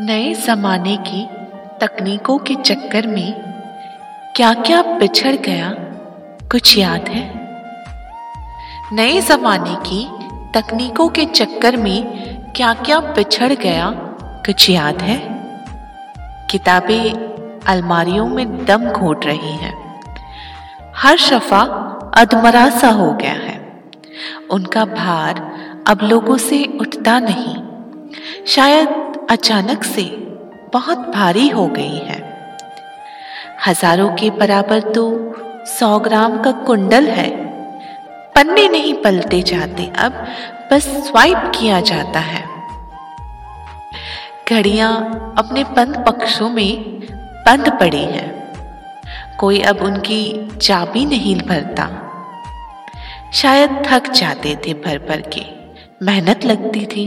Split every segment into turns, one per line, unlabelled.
नए जमाने की तकनीकों के चक्कर में क्या क्या पिछड़ गया, कुछ याद है? नए जमाने की तकनीकों के चक्कर में क्या क्या पिछड़ गया, कुछ याद है? किताबें अलमारियों में दम घोट रही हैं। हर शफा अधमरा सा हो गया है। उनका भार अब लोगों से उठता नहीं। शायद अचानक से बहुत भारी हो गई है। हज़ारों के बराबर तो सौ ग्राम का कुंडल है। पन्ने नहीं पलते जाते, अब बस स्वाइप किया जाता है। घड़ियाँ अपने बंद पक्षों में बंद पड़ी हैं। कोई अब उनकी चाबी नहीं भरता। शायद थक जाते थे भर भर के। मेहनत लगती थी।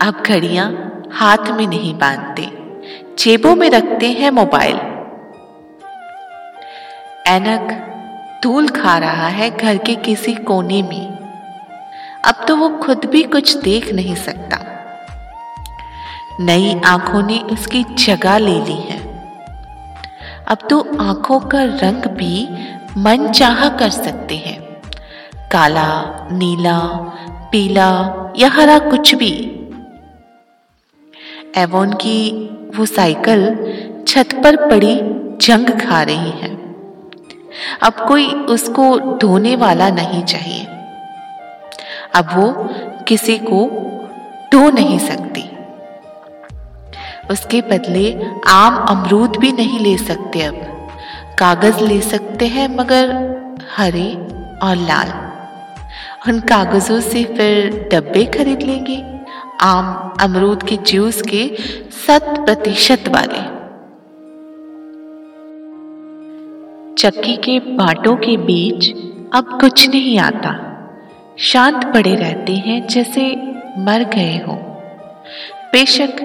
अब घड़ियाँ हाथ में नहीं बांधते। जेबों में रखते हैं मोबाइल। एनक धूल खा रहा है घर के किसी कोने में। अब तो वो खुद भी कुछ देख नहीं सकता। नई आँखों ने उसकी जगह ले ली है। अब तो आँखों का रंग भी मन चाह कर सकते हैं। काला, नीला, पीला या हरा कुछ भी। एवोन की वो साइकिल छत पर पड़ी जंग खा रही है। अब कोई उसको धोने वाला नहीं चाहिए। अब वो किसी को धो नहीं सकती। उसके बदले आम अमरूद भी नहीं ले सकते अब। कागज़ ले सकते हैं मगर हरे और लाल। उन कागजों से फिर डब्बे खरीद लेंगे। आम अमरूद के जूस के शत प्रतिशत वाले। चक्की के बाटों के बीच अब कुछ नहीं आता। शांत पड़े रहते हैं जैसे मर गए हो। बेशक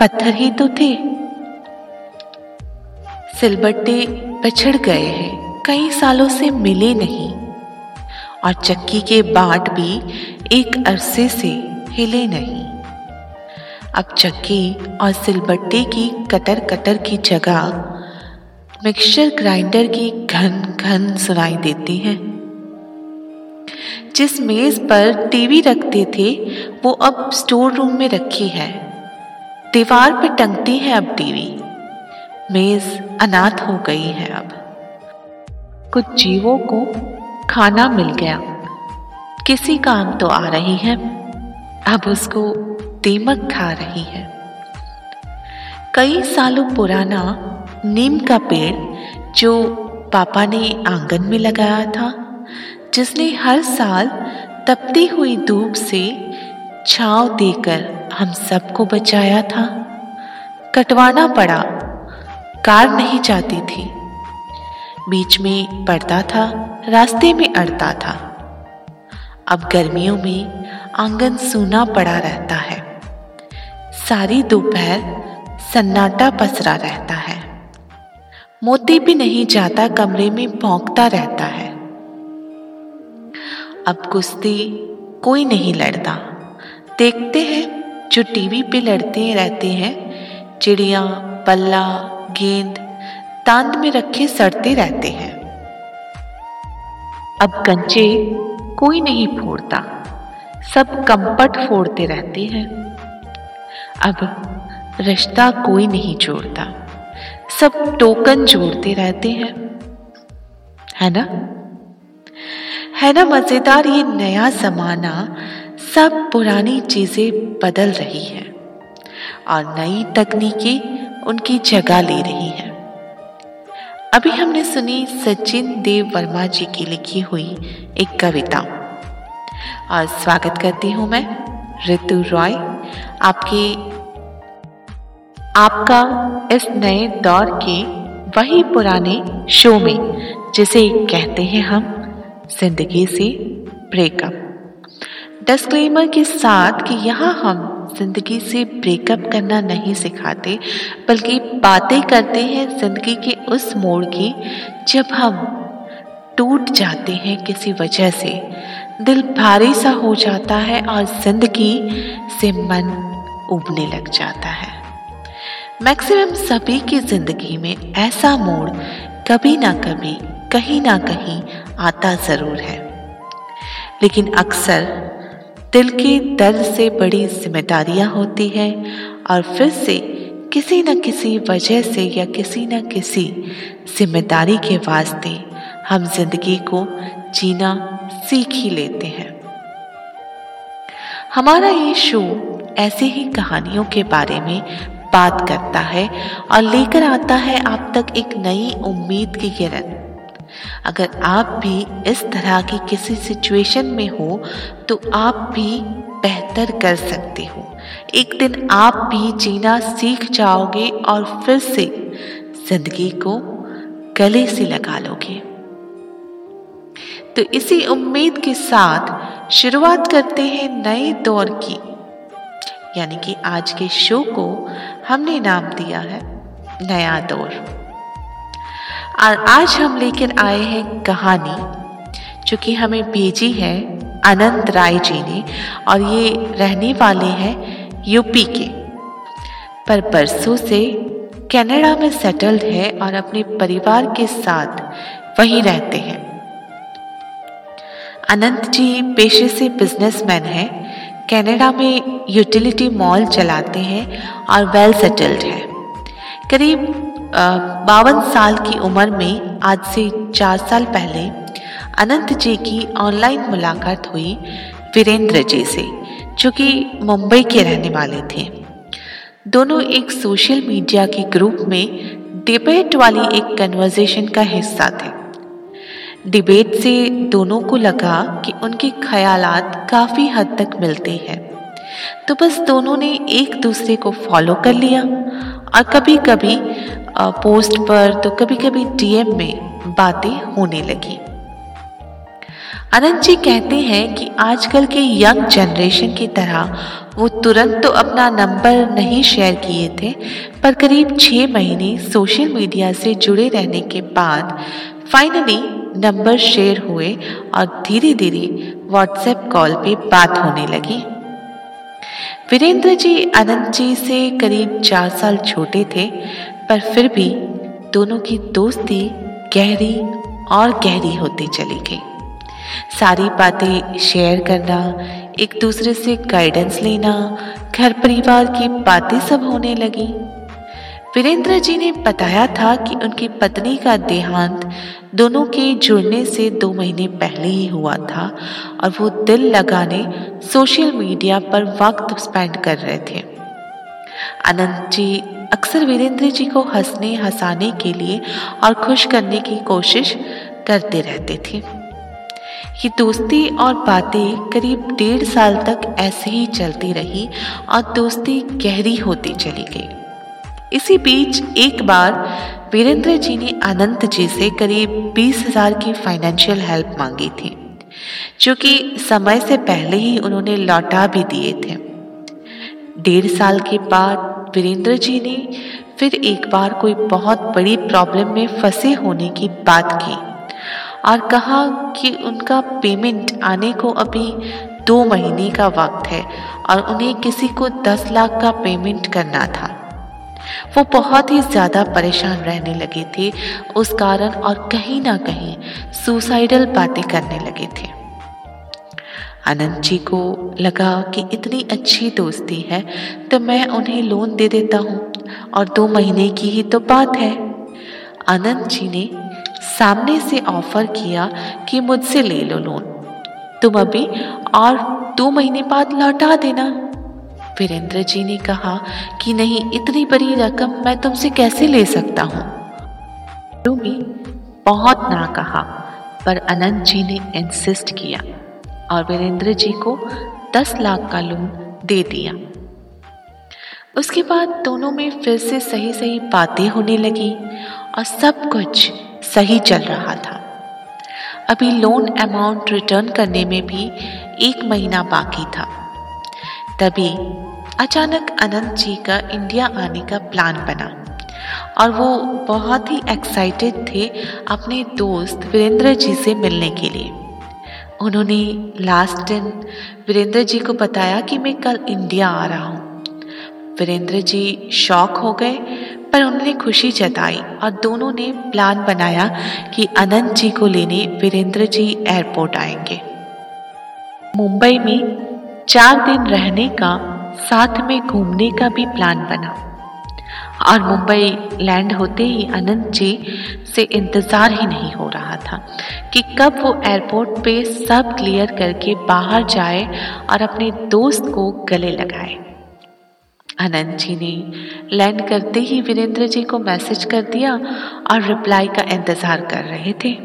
पत्थर ही तो थे। सिलबट्टे पिछड़ गए हैं, कई सालों से मिले नहीं। और चक्की के बाट भी एक अरसे से हिले नहीं। अब चक्की और सिलबट्टे की कटर कटर की जगह मिक्सचर ग्राइंडर की घन घन सुनाई देती है। जिस मेज पर टीवी रखते थे, वो अब स्टोर रूम में रखी है। दीवार पे टंगती है अब टीवी। मेज अनाथ हो गई है अब। कुछ जीवों को खाना मिल गया। किसी काम तो आ रही है। अब उसको दीमक खा रही है। कई सालों पुराना नीम का पेड़ जो पापा ने आँगन में लगाया था, जिसने हर साल तपती हुई धूप से छाव देकर हम सबको बचाया था। कटवाना पड़ा, कार नहीं जाती थी। बीच में पड़ता था, रास्ते में अड़ता था। अब गर्मियों में आँगन सूना पड़ा रहता है सारी दोपहर सन्नाटा पसरा रहता है। मोती भी नहीं जाता, कमरे में भौंकता रहता है। अब कुश्ती कोई नहीं लड़ता। देखते हैं, जो टीवी पे लड़ते रहते हैं, चिड़िया, पल्ला, गेंद तांद में रखे सड़ते रहते हैं। अब कंचे कोई नहीं फोड़ता, सब कंपट फोड़ते रहते हैं। अब रिश्ता कोई नहीं जोड़ता। सब टोकन जोड़ते रहते हैं। है ना? है ना, मज़ेदार ये नया जमाना सब पुरानी चीज़ें बदल रही है और नई तकनीकें उनकी जगह ले रही है। अभी हमने सुनी सचिन देव वर्मा जी की लिखी हुई एक कविता। और स्वागत करती हूँ मैं ऋतु रॉय आपके, आपका इस नए दौर के वही पुराने शो में, जिसे कहते हैं हम ज़िंदगी से ब्रेकअप। डिस्क्लेमर के साथ कि यहाँ हम ज़िंदगी से ब्रेकअप करना नहीं सिखाते, बल्कि बातें करते हैं ज़िंदगी के उस मोड़ की, जब हम टूट जाते हैं किसी वजह से, दिल भारी सा हो जाता है और ज़िंदगी से मन उबने लग जाता है। मैक्सिमम सभी की ज़िंदगी में ऐसा मोड़ कभी ना कभी, कहीं ना कहीं आता ज़रूर है। लेकिन अक्सर दिल के दर्द से बड़ी जिम्मेदारियाँ होती है और फिर से किसी न किसी वजह से या किसी न किसी ज़िम्मेदारी के वास्ते हम ज़िंदगी को जीना सीख ही लेते हैं। हमारा ये शो ऐसी ही कहानियों के बारे में बात करता है और लेकर आता है आप तक एक नई उम्मीद की किरण। अगर आप भी इस तरह की किसी सिचुएशन में हो तो आप भी बेहतर कर सकते हो। एक दिन आप भी जीना सीख जाओगे और फिर से ज़िंदगी को गले से लगा लोगे। तो इसी उम्मीद के साथ शुरुआत करते हैं नए दौर की। यानी कि आज के शो को हमने नाम दिया है नया दौर। और आज हम लेकर आए हैं कहानी, जो कि हमें भेजी है अनंत राय जी ने, और ये रहने वाले हैं यूपी के। पर बरसों से कनाडा में सेटल्ड है और अपने परिवार के साथ वहीं रहते हैं। अनंत जी पेशे से बिजनेसमैन हैं। कनाडा में यूटिलिटी मॉल चलाते हैं और वेल सेटल्ड है। करीब बावन साल की उम्र में आज से चार साल पहले अनंत जी की ऑनलाइन मुलाकात हुई वीरेंद्र जी से, जो कि मुंबई के रहने वाले थे। दोनों एक सोशल मीडिया के ग्रुप में डिबेट वाली एक कन्वर्जेशन का हिस्सा थे। डिबेट से दोनों को लगा कि उनके ख्यालात काफ़ी हद तक मिलते हैं। तो बस दोनों ने एक दूसरे को फॉलो कर लिया और कभी कभी पोस्ट पर तो कभी कभी डीएम में बातें होने लगी। अनंत जी कहते हैं कि आजकल के यंग जनरेशन की तरह वो तुरंत तो अपना नंबर नहीं शेयर किए थे, पर करीब छः महीने सोशल मीडिया से जुड़े रहने के बाद फाइनली नंबर शेयर हुए और धीरे धीरे व्हाट्सएप कॉल पे बात होने लगी। वीरेंद्र जी अनंत जी से करीब चार साल छोटे थे, पर फिर भी दोनों की दोस्ती गहरी और गहरी होती चली गई। सारी बातें शेयर करना, एक दूसरे से गाइडेंस लेना, घर परिवार की बातें सब होने लगी। वीरेंद्र जी ने बताया था कि उनकी पत्नी का देहांत दोनों के जुड़ने से दो महीने पहले ही हुआ था और वो दिल लगाने सोशल मीडिया पर वक्त स्पेंड कर रहे थे। अनंत जी, अक्सर वीरेंद्र जी को हंसने, हंसाने के लिए और खुश करने की कोशिश करते रहते थे। ये दोस्ती और बातें करीब डेढ़ साल तक ऐसे ही चलती रही और दोस्ती गहरी होती चली गई। इसी बीच एक बार वीरेंद्र जी ने अनंत जी से करीब बीस हज़ार की फाइनेंशियल हेल्प मांगी थी, जो कि समय से पहले ही उन्होंने लौटा भी दिए थे। डेढ़ साल के बाद वीरेंद्र जी ने फिर एक बार कोई बहुत बड़ी प्रॉब्लम में फंसे होने की बात की और कहा कि उनका पेमेंट आने को अभी दो महीने का वक्त है और उन्हें किसी को दस लाख का पेमेंट करना था। वो बहुत ही ज़्यादा परेशान रहने लगे थे। उस कारण और कहीं ना कहीं सुसाइडल बातें करने लगे थे। अनंत जी को लगा कि इतनी अच्छी दोस्ती है तो मैं उन्हें लोन दे देता हूँ और दो महीने की ही तो बात है। अनंत जी ने सामने से ऑफ़र किया कि मुझसे ले लो लोन तुम अभी और दो महीने बाद लौटा देना। वीरेंद्र जी ने कहा कि नहीं, इतनी बड़ी रकम मैं तुमसे कैसे ले सकता हूँ? बहुत ना कहा पर अनंत जी ने इंसिस्ट किया और वीरेंद्र जी को दस लाख का लोन दे दिया। उसके बाद दोनों में फिर से सही सही बातें होने लगी और सब कुछ सही चल रहा था। अभी लोन अमाउंट रिटर्न करने में भी एक महीना बाकी था। तभी अचानक अनंत जी का इंडिया आने का प्लान बना और वो बहुत ही एक्साइटेड थे अपने दोस्त वीरेंद्र जी से मिलने के लिए। उन्होंने लास्ट दिन वीरेंद्र जी को बताया कि मैं कल इंडिया आ रहा हूँ। वीरेंद्र जी शौक हो गए, पर उन्होंने खुशी जताई और दोनों ने प्लान बनाया कि अनंत जी को लेने वीरेंद्र जी एयरपोर्ट आएँगे। मुंबई में चार दिन रहने का, साथ में घूमने का भी प्लान बना। और मुंबई लैंड होते ही अनंत जी से इंतज़ार ही नहीं हो रहा था कि कब वो एयरपोर्ट पे सब क्लियर करके बाहर जाए और अपने दोस्त को गले लगाए। अनंत जी ने लैंड करते ही वीरेंद्र जी को मैसेज कर दिया और रिप्लाई का इंतज़ार कर रहे थे।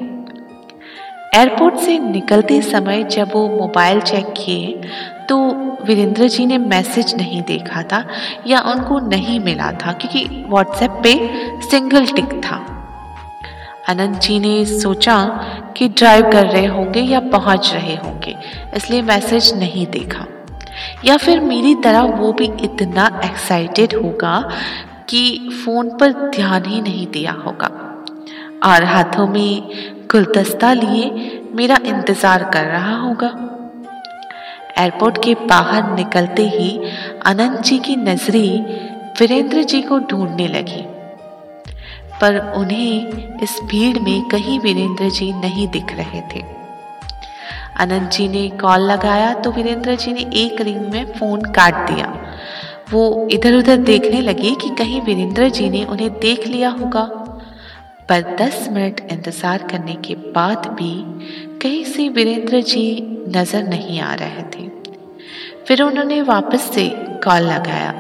एयरपोर्ट से निकलते समय जब वो मोबाइल चेक किए तो वीरेंद्र जी ने मैसेज नहीं देखा था या उनको नहीं मिला था क्योंकि व्हाट्सएप पे सिंगल टिक था। अनंत जी ने सोचा कि ड्राइव कर रहे होंगे या पहुँच रहे होंगे, इसलिए मैसेज नहीं देखा। या फिर मेरी तरह वो भी इतना एक्साइटेड होगा कि फ़ोन पर ध्यान ही नहीं दिया होगा। और हाथों में गुलदस्ता लिए मेरा इंतज़ार कर रहा होगा। एयरपोर्ट के बाहर निकलते ही अनंत जी की नज़रें वीरेंद्र जी को ढूँढने लगी। पर उन्हें इस भीड़ में कहीं वीरेंद्र जी नहीं दिख रहे थे। अनंत जी ने कॉल लगाया तो वीरेंद्र जी ने एक रिंग में फ़ोन काट दिया। वो इधर उधर देखने लगे कि कहीं वीरेंद्र जी ने उन्हें देख लिया होगा। पर दस मिनट इंतज़ार करने के बाद भी कहीं से वीरेंद्र जी नज़र नहीं आ रहे थे। फिर उन्होंने वापस से कॉल लगाया।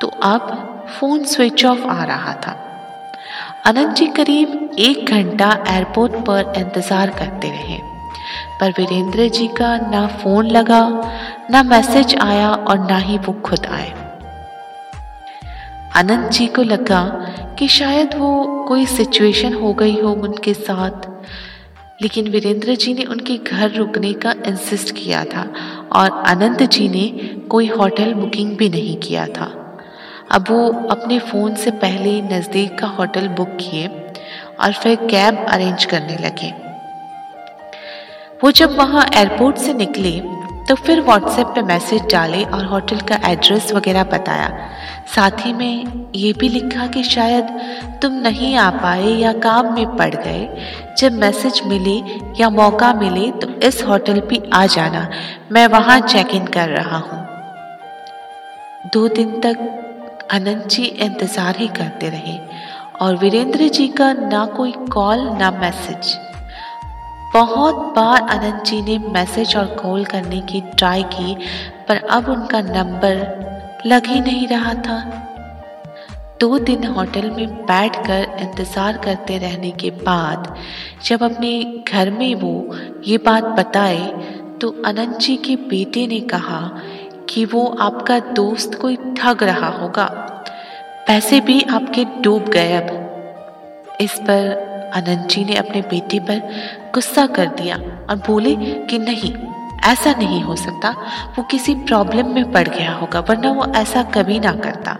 तो अब फ़ोन स्विच ऑफ़ आ रहा था। अनंत जी करीब एक घंटा एयरपोर्ट पर इंतज़ार करते रहे। पर वीरेंद्र जी का ना फ़ोन लगा, ना मैसेज आया और ना ही वो खुद आए। अनंत जी को लगा कि शायद वो कोई सिचुएशन हो गई हो उनके साथ। लेकिन वीरेंद्र जी ने उनके घर रुकने का इंसिस्ट किया था और अनंत जी ने कोई होटल बुकिंग भी नहीं किया था। अब वो अपने फ़ोन से पहले नज़दीक का होटल बुक किए और फिर कैब अरेंज करने लगे। वो जब वहाँ एयरपोर्ट से निकले तो फिर व्हाट्सएप पे मैसेज डाले और होटल का एड्रेस वगैरह बताया। साथ ही में ये भी लिखा कि शायद तुम नहीं आ पाए या काम में पड़ गए। जब मैसेज मिले या मौका मिले तो इस होटल पे आ जाना। मैं वहाँ चेक इन कर रहा हूँ। दो दिन तक अनंत जी इंतज़ार ही करते रहे और वीरेंद्र जी का ना कोई कॉल ना मैसेज बहुत बार अनंत जी ने मैसेज और कॉल करने की ट्राई की, पर अब उनका नंबर लग ही नहीं रहा था। दो दिन होटल में बैठकर इंतज़ार करते रहने के बाद जब अपने घर में वो ये बात बताए तो अनंत जी के बेटे ने कहा कि वो आपका दोस्त कोई ठग रहा होगा। पैसे भी आपके डूब गए अब। इस पर अनंत जी ने अपने बेटे पर गुस्सा कर दिया और बोले कि नहीं, ऐसा नहीं हो सकता। वो किसी प्रॉब्लम में पड़ गया होगा, वरना वो ऐसा कभी ना करता।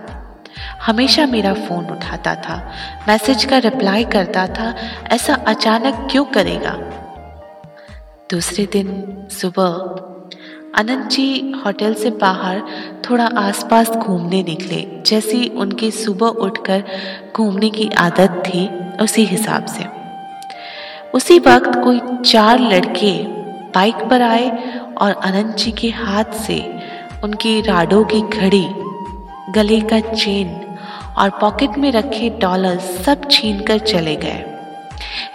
हमेशा मेरा फ़ोन उठाता था, मैसेज का रिप्लाई करता था, ऐसा अचानक क्यों करेगा? दूसरे दिन सुबह अनंत जी होटल से बाहर थोड़ा आसपास घूमने निकले, जैसी उनकी सुबह उठकर घूमने की आदत थी। उसी हिसाब से। उसी वक्त कोई चार लड़के बाइक पर आए और अनंत जी के हाथ से उनकी राडो की घड़ी, गले का चेन और पॉकेट में रखे डॉलर सब छीन कर चले गए।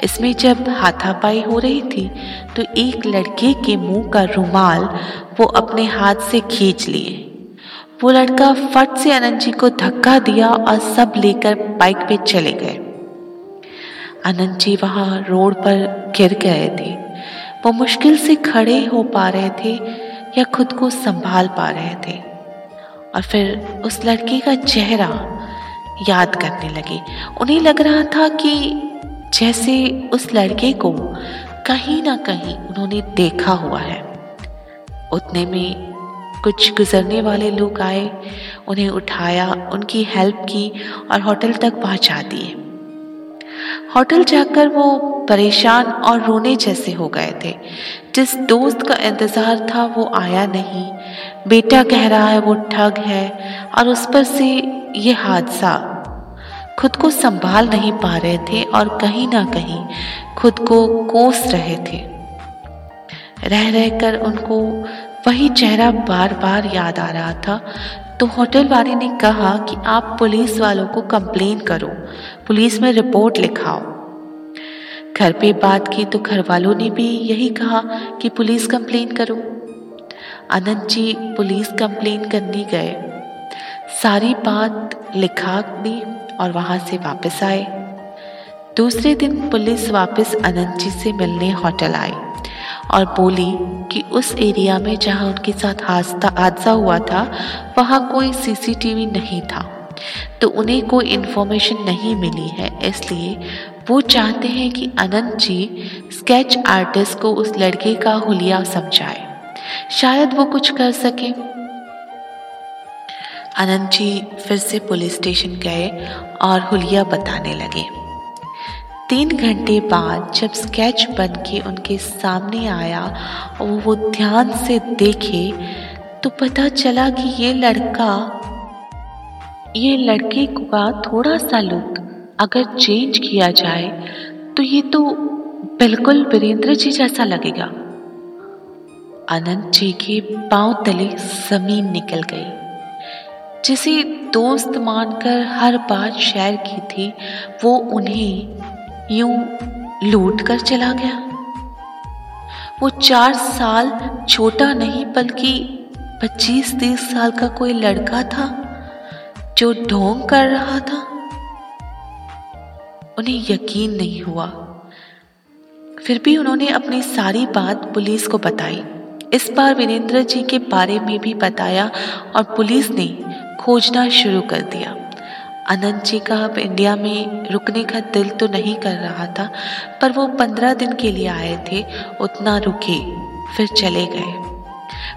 इसमें जब हाथापाई हो रही थी तो एक लड़के के मुँह का रुमाल वो अपने हाथ से खींच लिए। वो लड़का फट से अनंत जी को धक्का दिया और सब लेकर बाइक पे चले गए। अनंत जी वहाँ रोड पर गिर गए थे। वो मुश्किल से खड़े हो पा रहे थे या खुद को संभाल पा रहे थे। और फिर उस लड़के का चेहरा याद करने लगे। उन्हें लग रहा था कि जैसे उस लड़के को कहीं ना कहीं उन्होंने देखा हुआ है। उतने में कुछ गुजरने वाले लोग आए, उन्हें उठाया, उनकी हेल्प की और होटल तक पहुँचा दिए। होटल जाकर वो परेशान और रोने जैसे हो गए थे। जिस दोस्त का इंतज़ार था, वो आया नहीं। बेटा कह रहा है, वो ठग है। और उस पर से ये हादसा। खुद को संभाल नहीं पा रहे थे और कहीं ना कहीं खुद को कोस रहे थे। रह रहकर उनको वही चेहरा बार बार याद आ रहा था तो होटल वाले ने कहा कि आप पुलिस वालों को कंप्लेन करो। पुलिस में रिपोर्ट लिखाओ। घर पे बात की तो घर वालों ने भी यही कहा कि पुलिस कंप्लेन करो। अनंत जी पुलिस कंप्लेन करने गए। सारी बात लिखा दी और वहाँ से वापस आए। दूसरे दिन पुलिस वापस अनंत जी से मिलने होटल आई। और बोली कि उस एरिया में जहाँ उनके साथ हादसा हादसा हुआ था, वहाँ कोई सीसीटीवी नहीं था। तो उन्हें कोई इन्फॉर्मेशन नहीं मिली है, इसलिए वो चाहते हैं कि अनंत जी स्केच आर्टिस्ट को उस लड़के का हुलिया समझाए। शायद वो कुछ कर सके। अनंत जी फिर से पुलिस स्टेशन गए और हुलिया बताने लगे। तीन घंटे बाद जब स्केच बन के उनके सामने आया और वो ध्यान से देखे तो पता चला कि ये लड़का, ये लड़के का थोड़ा सा लुक अगर चेंज किया जाए तो ये तो बिल्कुल वीरेंद्र जी जैसा लगेगा। अनंत जी के पाँव तले ज़मीन निकल गई, जिसे दोस्त मानकर हर बात शेयर की थी, वो उन्हें यूँ लूट कर चला गया। वो चार साल छोटा नहीं, बल्कि पच्चीस तीस साल का कोई लड़का था जो ढोंग कर रहा था। उन्हें यकीन नहीं हुआ। फिर भी उन्होंने अपनी सारी बात पुलिस को बताई। इस बार वीरेंद्र जी के बारे में भी बताया और पुलिस ने खोजना शुरू कर दिया। अनंत जी का अब इंडिया में रुकने का दिल तो नहीं कर रहा था, पर वो पंद्रह दिन के लिए आए थे, उतना रुके, फिर चले गए।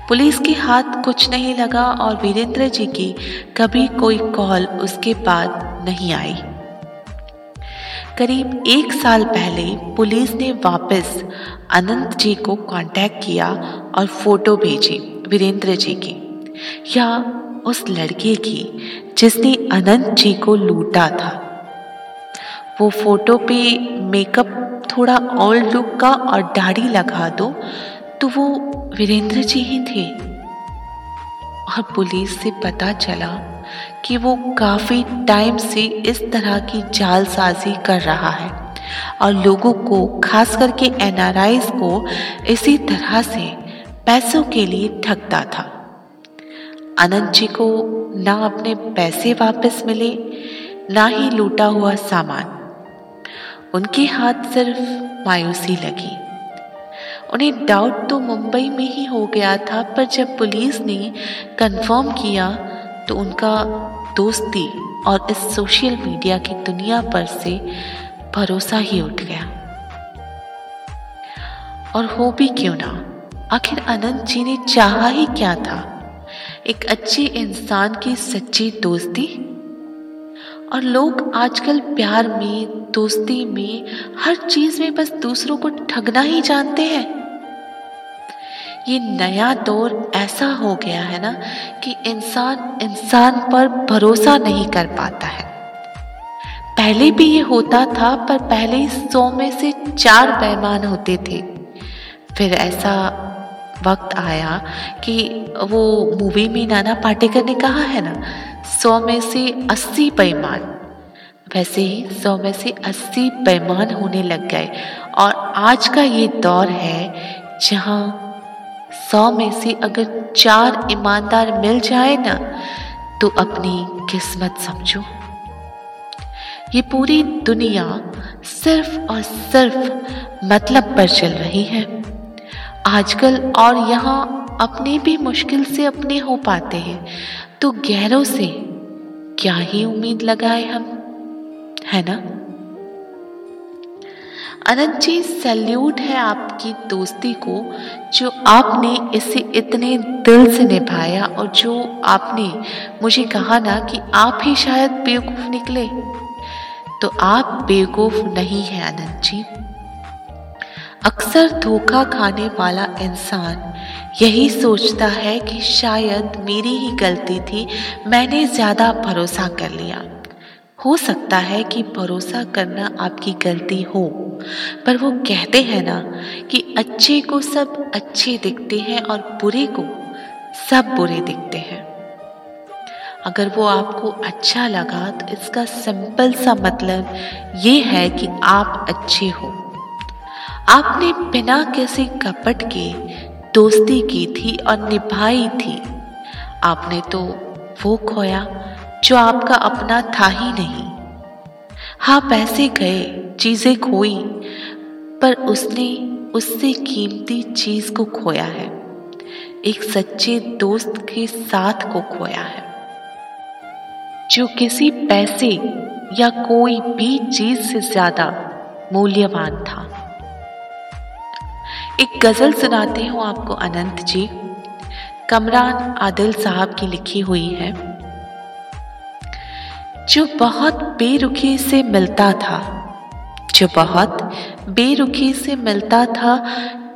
पुलिस के हाथ कुछ नहीं लगा और वीरेंद्र जी की कभी कोई कॉल उसके बाद नहीं आई। करीब एक साल पहले पुलिस ने वापस अनंत जी को कांटेक्ट किया और फ़ोटो भेजी वीरेंद्र जी की। या उस लड़के की जिसने अनंत जी को लूटा था। वो फ़ोटो पे मेकअप थोड़ा ओल्ड लुक का और दाढ़ी लगा दो तो वो वीरेंद्र जी ही थे। और पुलिस से पता चला कि वो काफ़ी टाइम से इस तरह की जालसाजी कर रहा है और लोगों को, खास करके एनआरआईज को, इसी तरह से पैसों के लिए ठगता था। अनंत जी को ना अपने पैसे वापस मिले, ना ही लूटा हुआ सामान। उनके हाथ सिर्फ़ मायूसी लगी। उन्हें डाउट तो मुंबई में ही हो गया था, पर जब पुलिस ने कंफर्म किया तो उनका दोस्ती और इस सोशल मीडिया की दुनिया पर से भरोसा ही उठ गया। और हो भी क्यों ना? आखिर अनंत जी ने चाहा ही क्या था? एक अच्छे इंसान की सच्ची दोस्ती। और लोग आजकल प्यार में, दोस्ती में, हर चीज़ में बस दूसरों को ठगना ही जानते हैं। ये नया दौर ऐसा हो गया है ना कि इंसान इंसान पर भरोसा नहीं कर पाता है। पहले भी ये होता था, पर पहले सौ में से चार बेईमान होते थे। फिर ऐसा वक्त आया कि वो मूवी में नाना पाटेकर ने कहा है ना? सौ में से अस्सी पैमान। वैसे ही सौ में से अस्सी पैमान होने लग गए। और आज का ये दौर है जहाँ सौ में से अगर चार ईमानदार मिल जाए ना तो अपनी किस्मत समझो। ये पूरी दुनिया सिर्फ़ और सिर्फ़ मतलब पर चल रही है। आजकल और यहाँ अपने भी मुश्किल से अपने हो पाते हैं। तो गैरों से क्या ही उम्मीद लगाए हम? है ना? अनंत जी, सैल्यूट है आपकी दोस्ती को जो आपने इसे इतने दिल से निभाया और जो आपने मुझे कहा ना कि आप ही शायद बेवकूफ़ निकले। तो आप बेवकूफ़ नहीं है अनंत जी। अक्सर धोखा खाने वाला इंसान यही सोचता है कि शायद मेरी ही गलती थी, मैंने ज़्यादा भरोसा कर लिया। हो सकता है कि भरोसा करना आपकी गलती हो, पर वो कहते हैं ना कि अच्छे को सब अच्छे दिखते हैं और बुरे को सब बुरे दिखते हैं। अगर वो आपको अच्छा लगा तो इसका सिंपल सा मतलब ये है कि आप अच्छे हो। आपने बिना किसी कपट के दोस्ती की थी और निभाई थी। आपने तो वो खोया जो आपका अपना था ही नहीं। हाँ पैसे गए, चीज़ें खोई, पर उसने उससे कीमती चीज़ को खोया है। एक सच्चे दोस्त के साथ को खोया है। जो किसी पैसे या कोई भी चीज़ से ज़्यादा मूल्यवान था। एक गज़ल सुनाते हूँ आपको, अनंत जी। कमरान आदिल साहब की लिखी हुई है, जो बहुत बेरुखी से मिलता था, जो बहुत बेरुखी से मिलता था,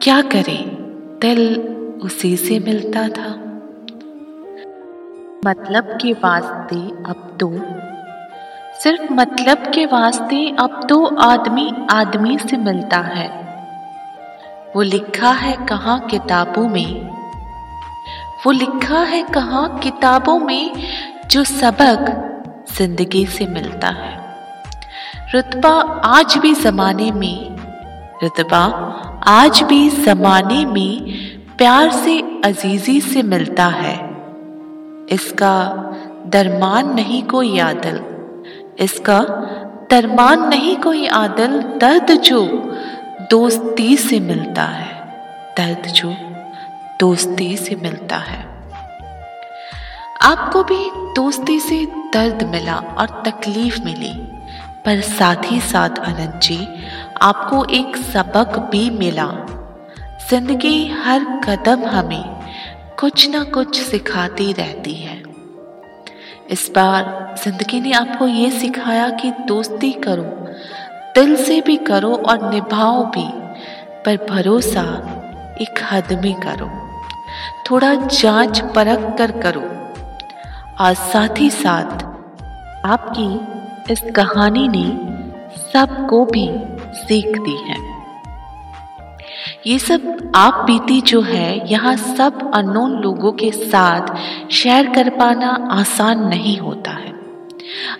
क्या करे, दिल उसी से मिलता था। मतलब के वास्ते अब तो सिर्फ़ मतलब के वास्ते अब तो आदमी आदमी से मिलता है। वो लिखा है कहाँ किताबों में? वो लिखा है कहाँ किताबों में जो सबक ज़िंदगी से मिलता है। रुतबा आज भी जमाने में, रुतबा आज भी जमाने में प्यार से, अजीजी से मिलता है। इसका दरमान नहीं कोई आदल। इसका दरमान नहीं कोई आदल, दर्द जो दोस्ती से मिलता है। दर्द जो दोस्ती से मिलता है। आपको भी दोस्ती से दर्द मिला और तकलीफ़ मिली, पर साथ ही साथ अनंत जी, आपको एक सबक भी मिला। ज़िंदगी हर कदम हमें कुछ ना कुछ सिखाती रहती है। इस बार ज़िंदगी ने आपको ये सिखाया कि दोस्ती करो। दिल से भी करो और निभाओ भी, पर भरोसा एक हद में करो। थोड़ा जाँच परख कर करो। और साथ ही साथ आपकी इस कहानी ने सबको भी सीख दी है। ये सब आप बीती जो है, यहाँ सब अननोन लोगों के साथ शेयर कर पाना आसान नहीं होता है।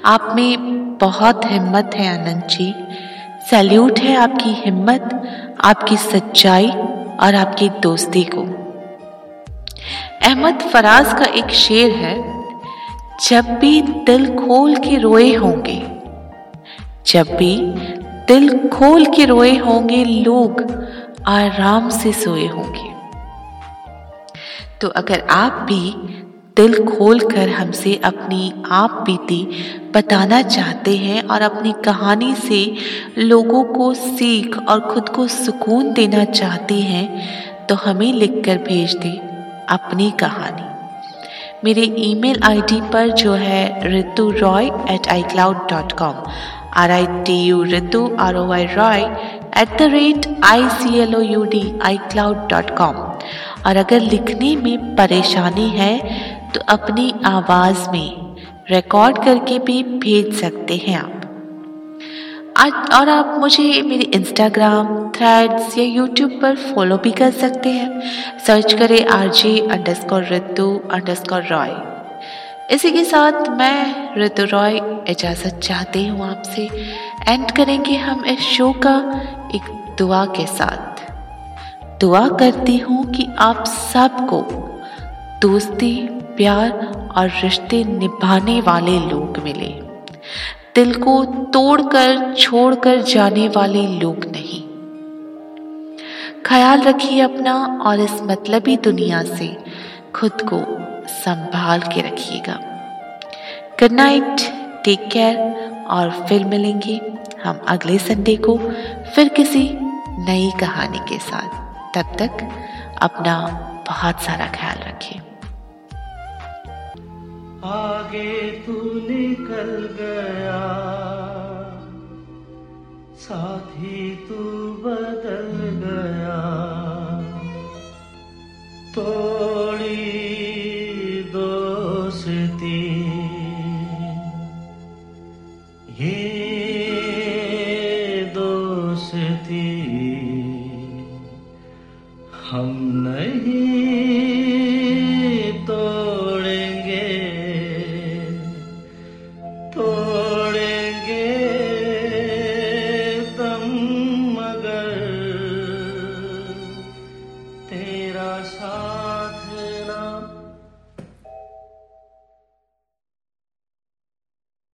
आप में बहुत हिम्मत है आनंद जी। सैल्यूट है आपकी हिम्मत, आपकी सच्चाई और आपकी दोस्ती को। अहमद फराज का एक शेर है, जब भी दिल खोल के रोए होंगे, जब भी दिल खोल के रोए होंगे लोग आराम से सोए होंगे। तो अगर आप भी दिल खोल कर हमसे अपनी आप बीती बताना चाहते हैं और अपनी कहानी से लोगों को सीख और खुद को सुकून देना चाहते हैं तो हमें लिखकर भेज दें अपनी कहानी। मेरे ईमेल आईडी पर जो है Ritu Roy at iCloud dot com R I T U Ritu R O I Roy at the rate I C L O U D iCloud dot com और अगर लिखने में परेशानी है तो अपनी आवाज़ में रिकॉर्ड करके भी भेज सकते हैं आप। आज, और आप मुझे मेरे इंस्टाग्राम थ्रेड्स या यूट्यूब पर फॉलो भी कर सकते हैं। सर्च करें R J underscore Ritu under Roy इसी के साथ मैं ऋतु रॉय इजाज़त चाहती हूँ आपसे। एंड करेंगे हम इस शो का एक दुआ के साथ। दुआ करती हूँ कि आप सबको दोस्ती, प्यार और रिश्ते निभाने वाले लोग मिले। दिल को तोड़कर, छोड़कर जाने वाले लोग नहीं। ख्याल रखिए अपना और इस मतलबी दुनिया से खुद को संभाल के रखिएगा। गुड नाइट टेक केयर और फिर मिलेंगे हम अगले संडे को फिर किसी नई कहानी के साथ। तब तक अपना बहुत सारा ख्याल रखें
आगे तू निकल गया। साथी तू बदल गया। तोड़ी